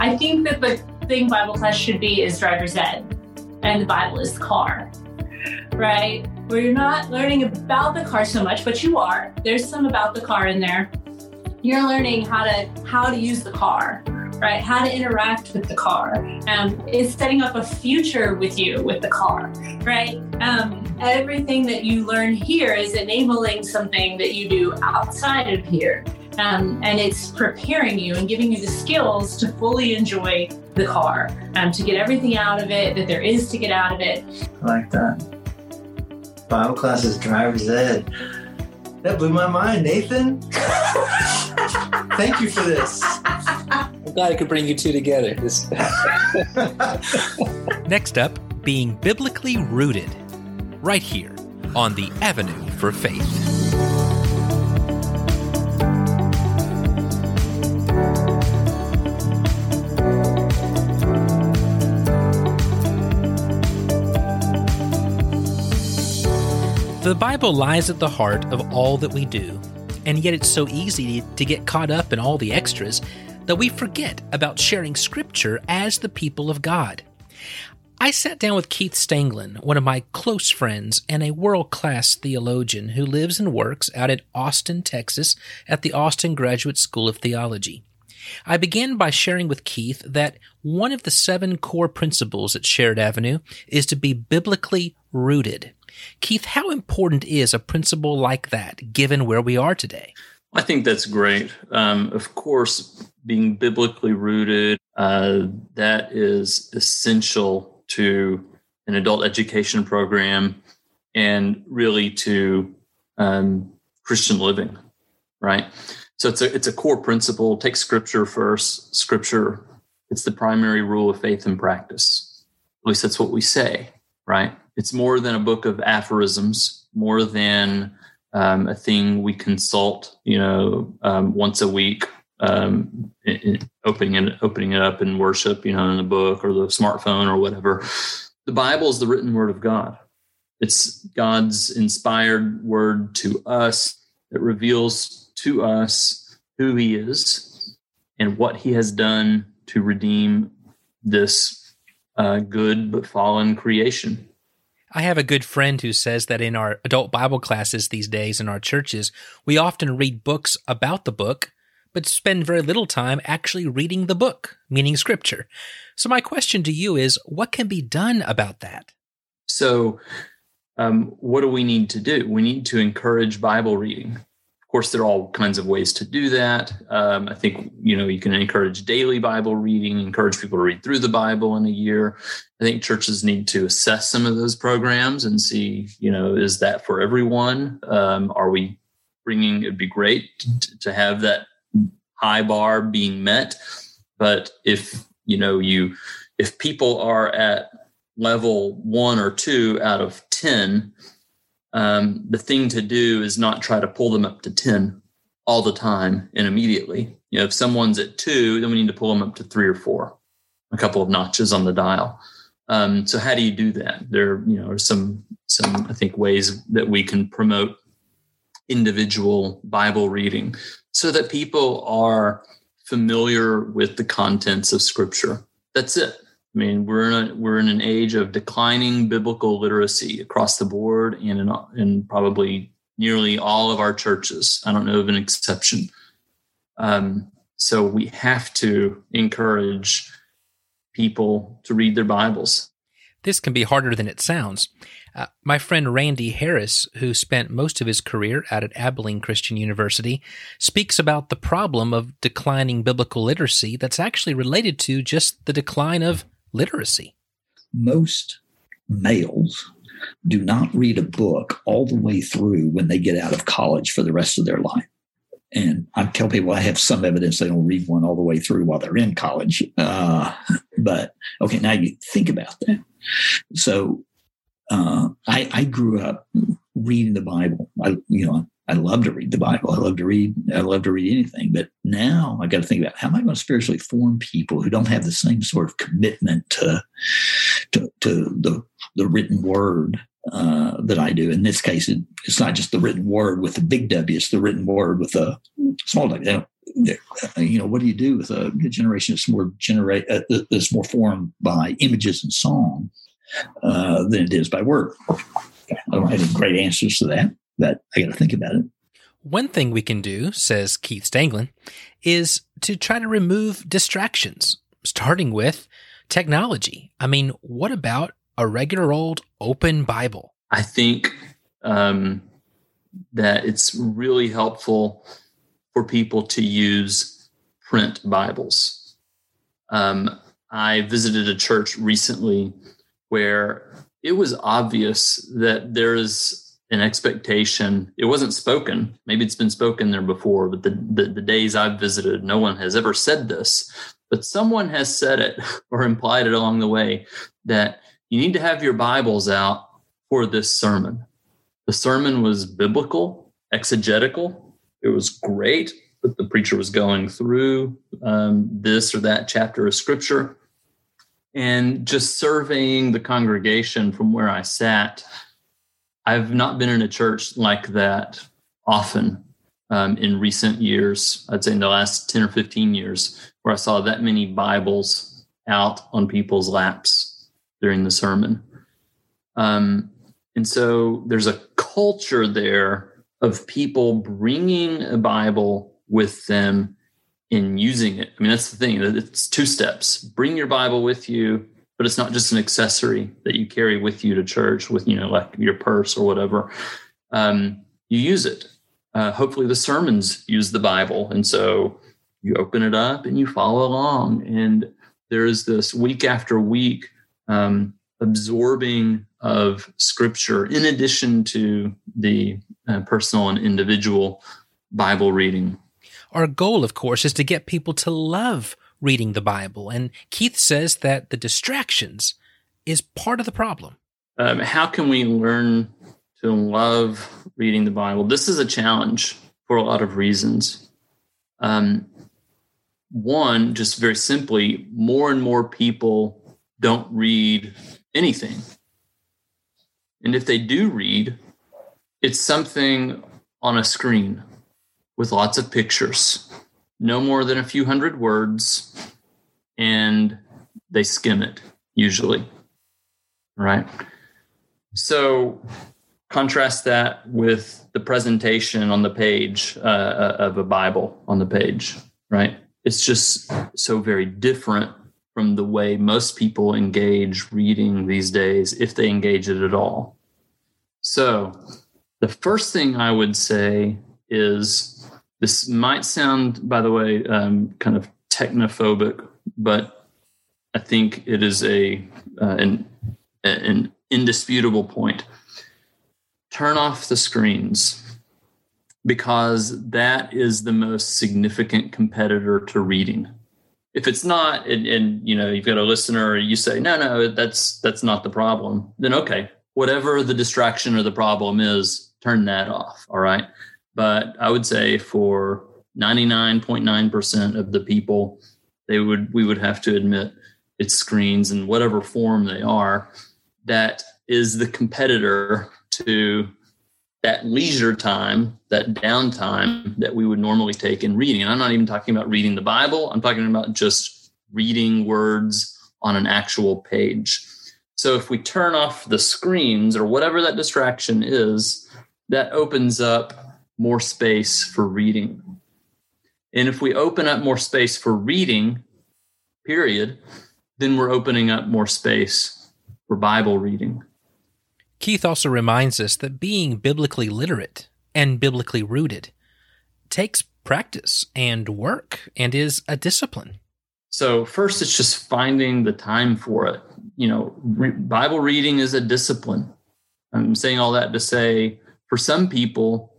I think that the thing Bible class should be is driver's ed, and the Bible is the car, right? Where you're not learning about the car so much, but you are. There's some about the car in there. You're learning how to how to use the car, right? How to interact with the car. Um, it's setting up a future with you with the car, right? Um, everything that you learn here is enabling something that you do outside of here. Um, and it's preparing you and giving you the skills to fully enjoy the car, um, to get everything out of it that there is to get out of it. I like that. Bible classes, driver's ed. That blew my mind, Nathan. Thank you for this. I'm glad I could bring you two together. Next up, being biblically rooted. Right here on the Avenue for Faith. The Bible lies at the heart of all that we do, and yet it's so easy to get caught up in all the extras that we forget about sharing Scripture as the people of God. I sat down with Keith Stanglin, one of my close friends and a world class theologian who lives and works out at Austin, Texas, at the Austin Graduate School of Theology. I began by sharing with Keith that one of the seven core principles at Shared Avenue is to be biblically rooted. Keith, how important is a principle like that given where we are today? I think that's great. Um, of course, being biblically rooted, uh, that is essential to an adult education program and really to um, Christian living, right? So it's a it's a core principle. Take Scripture first. Scripture, it's the primary rule of faith and practice. At least that's what we say, right? It's more than a book of aphorisms, more than um, a thing we consult, you know, um, once a week, um, in, in opening it, opening it up in worship, you know, in the book or the smartphone or whatever. The Bible is the written word of God. It's God's inspired word to us that reveals to us who He is and what He has done to redeem this uh, good but fallen creation. I have a good friend who says that in our adult Bible classes these days in our churches, we often read books about the book, but spend very little time actually reading the book, meaning scripture. So, my question to you is what can be done about that? So, um, what do we need to do? We need to encourage Bible reading. Of course, there are all kinds of ways to do that. Um, I think you know you can encourage daily Bible reading, encourage people to read through the Bible in a year. I think churches need to assess some of those programs and see, you know, is that for everyone? Um, are we bringing? It'd be great to, to have that high bar being met, but if you know you if people are at level one or two out of ten um, the thing to do is not try to pull them up to 10 all the time and immediately. You know, if someone's at two, then we need to pull them up to three or four, a couple of notches on the dial. Um, so how do you do that? There, you know, are some some I think ways that we can promote individual Bible reading so that people are familiar with the contents of Scripture. That's it. I mean, we're in a, we're in an age of declining biblical literacy across the board, and in, in probably nearly all of our churches. I don't know of an exception. Um, so we have to encourage people to read their Bibles. This can be harder than it sounds. Uh, my friend Randy Harris, who spent most of his career out at Abilene Christian University, speaks about the problem of declining biblical literacy that's actually related to just the decline of literacy. Most males do not read a book all the way through when they get out of college for the rest of their life. And I tell people I have some evidence they don't read one all the way through while they're in college. Uh, but okay, now you think about that. So uh, I, I grew up reading the Bible. I, you know, I love to read the Bible. I love to read. I love to read anything. But now I got to think about how am I going to spiritually form people who don't have the same sort of commitment to to, to the the written word uh, that I do. In this case, it, it's not just the written word with the big W; it's the written word with a small W. you know, what do you do with a generation that's more generate uh, that's more formed by images and song uh, than it is by word? I don't have any great answers to that, but I got to think about it. One thing we can do, says Keith Stanglin, is to try to remove distractions, starting with technology. I mean, what about a regular old open Bible? I think um, that it's really helpful for people to use print Bibles. Um, I visited a church recently where it was obvious that there is an expectation. It wasn't spoken. Maybe it's been spoken there before, but the, the, the days I've visited, no one has ever said this. But someone has said it or implied it along the way that you need to have your Bibles out for this sermon. The sermon was biblical, exegetical. It was great but the preacher was going through um, this or that chapter of scripture. And just surveying the congregation from where I sat, I've not been in a church like that often um, in recent years. I'd say in the last 10 or 15 years, where I saw that many Bibles out on people's laps during the sermon. Um, and so there's a culture there of people bringing a Bible with them and using it. I mean, that's the thing. It's two steps. Bring your Bible with you but it's not just an accessory that you carry with you to church with you know like your purse or whatever. Um, you use it. Uh, hopefully the sermons use the bible. And so you open it up and you follow along. And there is this week after week um, absorbing of scripture in addition to the uh, personal and individual bible reading our goal of course is to get people to love reading the Bible. And Keith says that the distractions is part of the problem. Um, how can we learn to love reading the Bible? This is a challenge for a lot of reasons. Um, one, just very simply, more and more people don't read anything. And if they do read, it's something on a screen with lots of pictures no more than a few hundred words, and they skim it usually. Right. So contrast that with the presentation on the page uh, uh, of a Bible on the page, right? It's just so very different from the way most people engage reading these days, if they engage it at all. So, the first thing I would say is this might sound, by the way, um, kind of technophobic, but I think it is a uh, an, an indisputable point. Turn off the screens because that is the most significant competitor to reading. If it's not, and, and you know you've got a listener, you say, no, no, that's that's not the problem. Then okay, whatever the distraction or the problem is, turn that off. All right but I would say for 99.9% of the people, they would we would have to admit it's screens in whatever form they are that is the competitor to that leisure time, that downtime that we would normally take in reading. And I'm not even talking about reading the Bible, I'm talking about just reading words on an actual page. So if we turn off the screens or whatever that distraction is, that opens up more space for reading. And if we open up more space for reading, period, then we're opening up more space for Bible reading. Keith also reminds us that being biblically literate and biblically rooted takes practice and work and is a discipline. So, first, it's just finding the time for it. You know, re- Bible reading is a discipline. I'm saying all that to say for some people,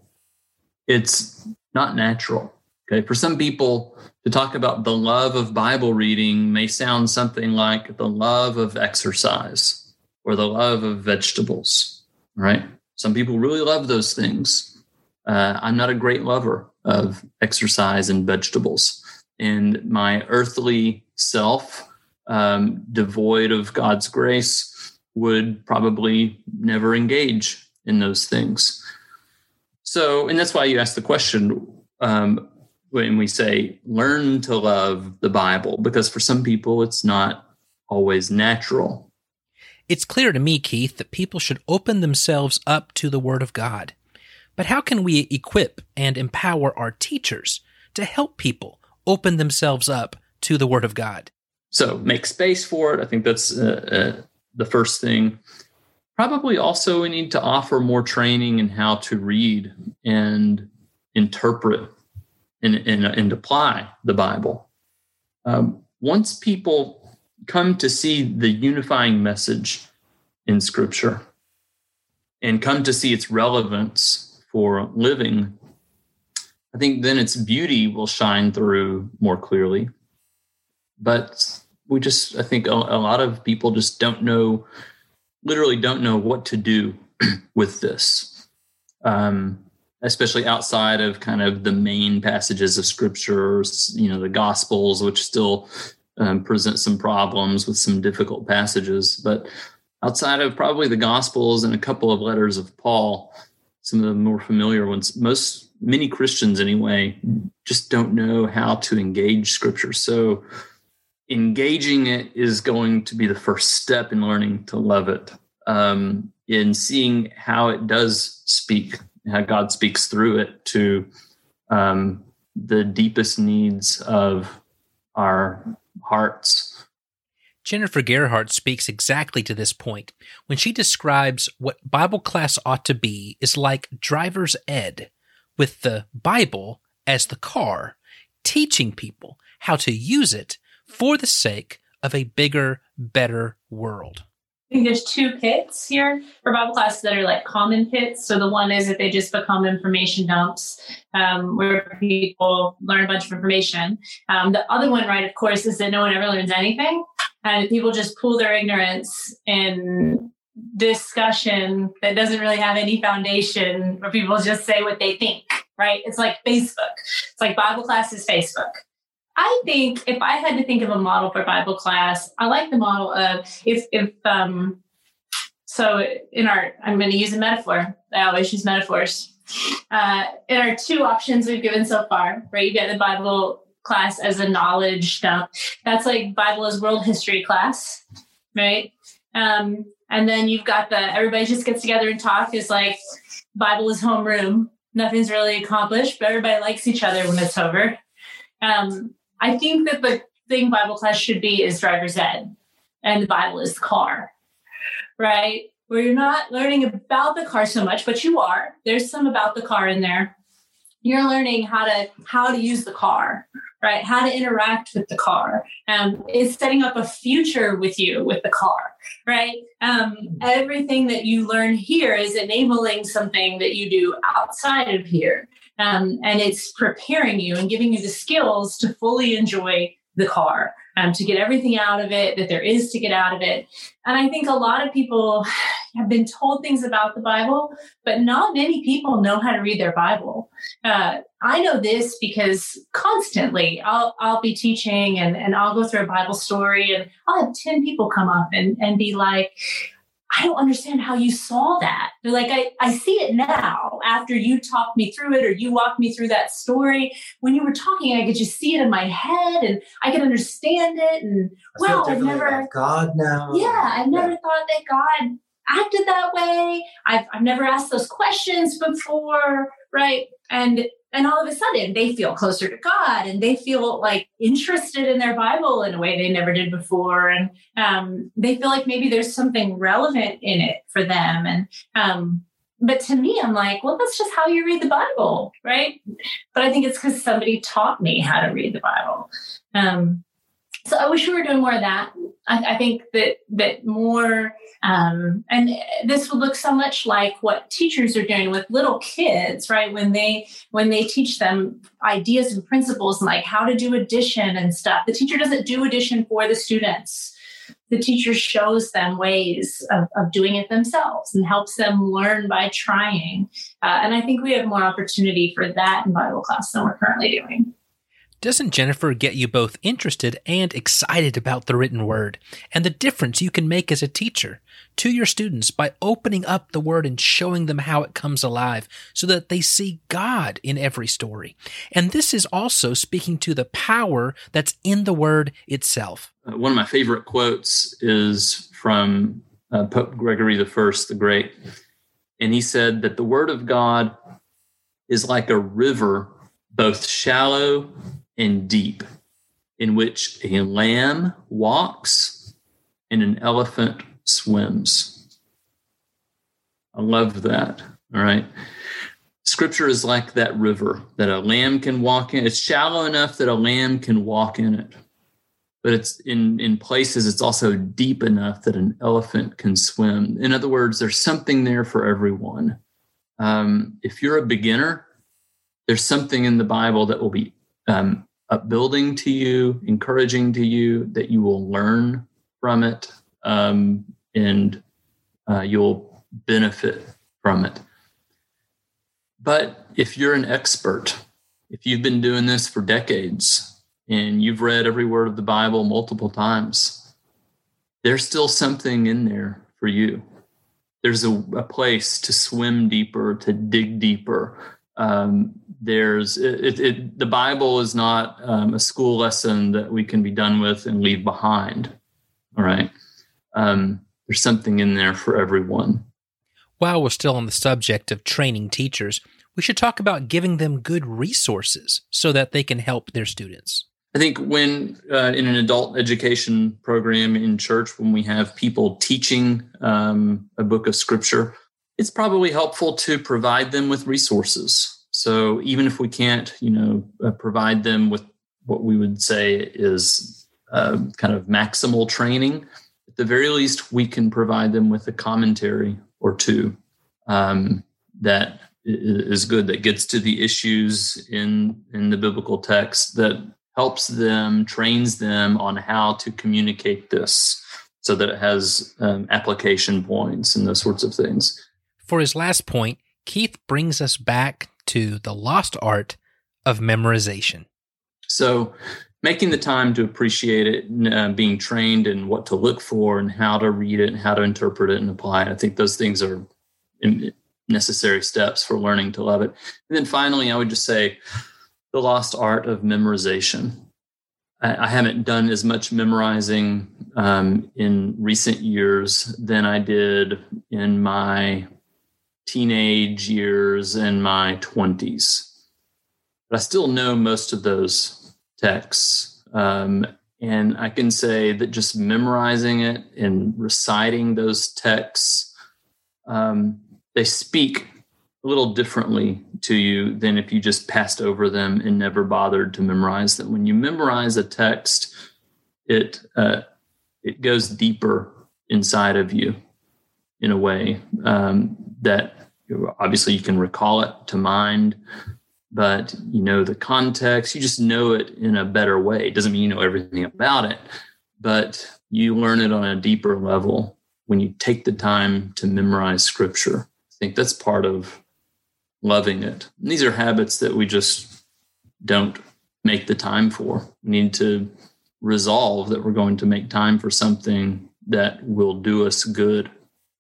it's not natural. Okay. For some people, to talk about the love of Bible reading may sound something like the love of exercise or the love of vegetables, right? Some people really love those things. Uh, I'm not a great lover of exercise and vegetables. And my earthly self, um, devoid of God's grace, would probably never engage in those things. So, and that's why you asked the question um, when we say learn to love the Bible, because for some people it's not always natural. It's clear to me, Keith, that people should open themselves up to the Word of God. But how can we equip and empower our teachers to help people open themselves up to the Word of God? So make space for it. I think that's uh, uh, the first thing. Probably also we need to offer more training in how to read and interpret and, and, and apply the Bible. Um, once people come to see the unifying message in Scripture and come to see its relevance for living, I think then its beauty will shine through more clearly. But we just, I think a, a lot of people just don't know, literally don't know what to do with this. Um, especially outside of kind of the main passages of scriptures, you know, the gospels, which still um, present some problems with some difficult passages. But outside of probably the gospels and a couple of letters of Paul, some of the more familiar ones, most many Christians anyway, just don't know how to engage scripture. So engaging it is going to be the first step in learning to love it. Um, in seeing how it does speak how God speaks through it to um, the deepest needs of our hearts. Jennifer Gerhardt speaks exactly to this point when she describes what Bible class ought to be is like driver's ed, with the Bible as the car, teaching people how to use it for the sake of a bigger, better world. I think there's two pits here for Bible classes that are like common pits. So the one is that they just become information dumps um, where people learn a bunch of information. Um, the other one, right, of course, is that no one ever learns anything. And people just pool their ignorance in discussion that doesn't really have any foundation where people just say what they think, right? It's like Facebook. It's like Bible class is Facebook. I think if I had to think of a model for Bible class, I like the model of if if um so in our I'm going to use a metaphor. I always use metaphors. Uh, in our two options we've given so far, right? You get the Bible class as a knowledge dump. That's like Bible as world history class, right? Um, and then you've got the everybody just gets together and talk is like Bible is homeroom. Nothing's really accomplished, but everybody likes each other when it's over. Um, I think that the thing Bible class should be is driver's ed, and the Bible is the car, right? Where you're not learning about the car so much, but you are. There's some about the car in there. You're learning how to how to use the car, right? How to interact with the car. Um, it's setting up a future with you with the car, right? Um, everything that you learn here is enabling something that you do outside of here. Um, and it's preparing you and giving you the skills to fully enjoy the car, um, to get everything out of it that there is to get out of it. And I think a lot of people have been told things about the Bible, but not many people know how to read their Bible. Uh, I know this because constantly I'll, I'll be teaching and, and I'll go through a Bible story and I'll have 10 people come up and, and be like, I don't understand how you saw that. They're like, I, I see it now after you talked me through it or you walked me through that story. When you were talking, I could just see it in my head and I could understand it. And wow, I've never God now. Yeah, I've never yeah. thought that God acted that way. I've I've never asked those questions before, right? And and all of a sudden they feel closer to god and they feel like interested in their bible in a way they never did before. And um, they feel like maybe there's something relevant in it for them. And um, but to me i'm like well that's just how you read the bible right? But i think it's because somebody taught me how to read the bible. Um, so I wish we were doing more of that. I, I think that that more, um, and this would look so much like what teachers are doing with little kids, right? When they when they teach them ideas and principles and like how to do addition and stuff. The teacher doesn't do addition for the students. The teacher shows them ways of, of doing it themselves and helps them learn by trying. Uh, and I think we have more opportunity for that in Bible class than we're currently doing. Doesn't Jennifer get you both interested and excited about the written word and the difference you can make as a teacher to your students by opening up the word and showing them how it comes alive so that they see God in every story? And this is also speaking to the power that's in the word itself. Uh, one of my favorite quotes is from uh, Pope Gregory the First, the Great, and he said that the word of God is like a river, both shallow and deep, in which a lamb walks and an elephant swims. I love that. All right. Scripture is like that river that a lamb can walk in. It's shallow enough that a lamb can walk in it. But it's in, in places, it's also deep enough that an elephant can swim. In other words, there's something there for everyone. Um, if you're a beginner, there's something in the Bible that will be um, upbuilding to you, encouraging to you, that you will learn from it, um, and uh, you'll benefit from it. But if you're an expert, if you've been doing this for decades and you've read every word of the Bible multiple times, there's still something in there for you. There's a, a place to swim deeper, to dig deeper. Um, there's it, it, the Bible is not um, a school lesson that we can be done with and leave behind. All right. Um, there's something in there for everyone. While we're still on the subject of training teachers, we should talk about giving them good resources so that they can help their students. I think when uh, in an adult education program in church, when we have people teaching um, a book of scripture, it's probably helpful to provide them with resources. So even if we can't, you know, uh, provide them with what we would say is uh, kind of maximal training, at the very least, we can provide them with a commentary or two um, that is good, that gets to the issues in in the biblical text, that helps them, trains them on how to communicate this, so that it has um, application points and those sorts of things. For his last point, Keith brings us back to the lost art of memorization. So, making the time to appreciate it, uh, being trained in what to look for and how to read it and how to interpret it and apply it. I think those things are necessary steps for learning to love it. And then finally, I would just say the lost art of memorization. I, I haven't done as much memorizing um, in recent years than I did in my teenage years and my 20s. But I still know most of those texts. Um, and I can say that just memorizing it and reciting those texts, um, they speak a little differently to you than if you just passed over them and never bothered to memorize them. When you memorize a text, it uh, it goes deeper inside of you in a way um, that obviously you can recall it to mind but you know the context you just know it in a better way. It doesn't mean you know everything about it but you learn it on a deeper level when you take the time to memorize scripture. I think that's part of loving it. And these are habits that we just don't make the time for. We need to resolve that we're going to make time for something that will do us good.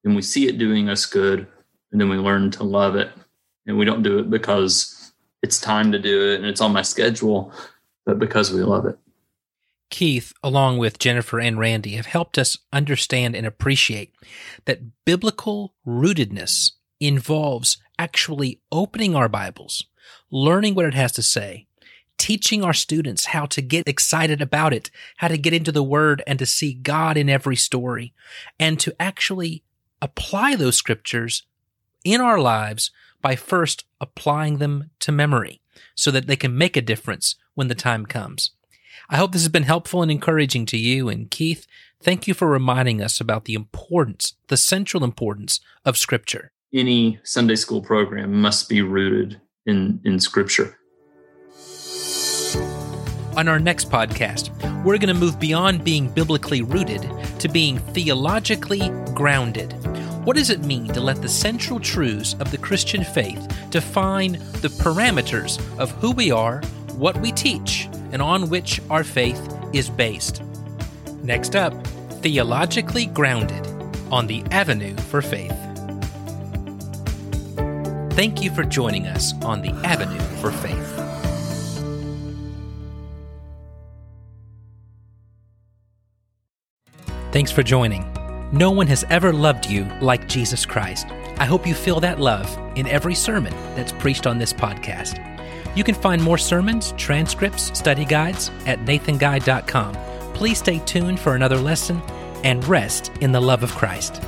And we see it doing us good and then we learn to love it. And we don't do it because it's time to do it and it's on my schedule, but because we love it. Keith, along with Jennifer and Randy, have helped us understand and appreciate that biblical rootedness involves actually opening our Bibles, learning what it has to say, teaching our students how to get excited about it, how to get into the Word and to see God in every story, and to actually apply those scriptures in our lives by first applying them to memory so that they can make a difference when the time comes. I hope this has been helpful and encouraging to you. And Keith, thank you for reminding us about the importance, the central importance of Scripture. Any Sunday school program must be rooted in, in Scripture. On our next podcast, we're going to move beyond being biblically rooted to being theologically grounded. What does it mean to let the central truths of the Christian faith define the parameters of who we are, what we teach, and on which our faith is based. Next up, Theologically Grounded on the Avenue for Faith. Thank you for joining us on the Avenue for Faith. Thanks for joining. No one has ever loved you like Jesus Christ. I hope you feel that love in every sermon that's preached on this podcast. You can find more sermons, transcripts, study guides at nathanguy.com. Please stay tuned for another lesson and rest in the love of Christ.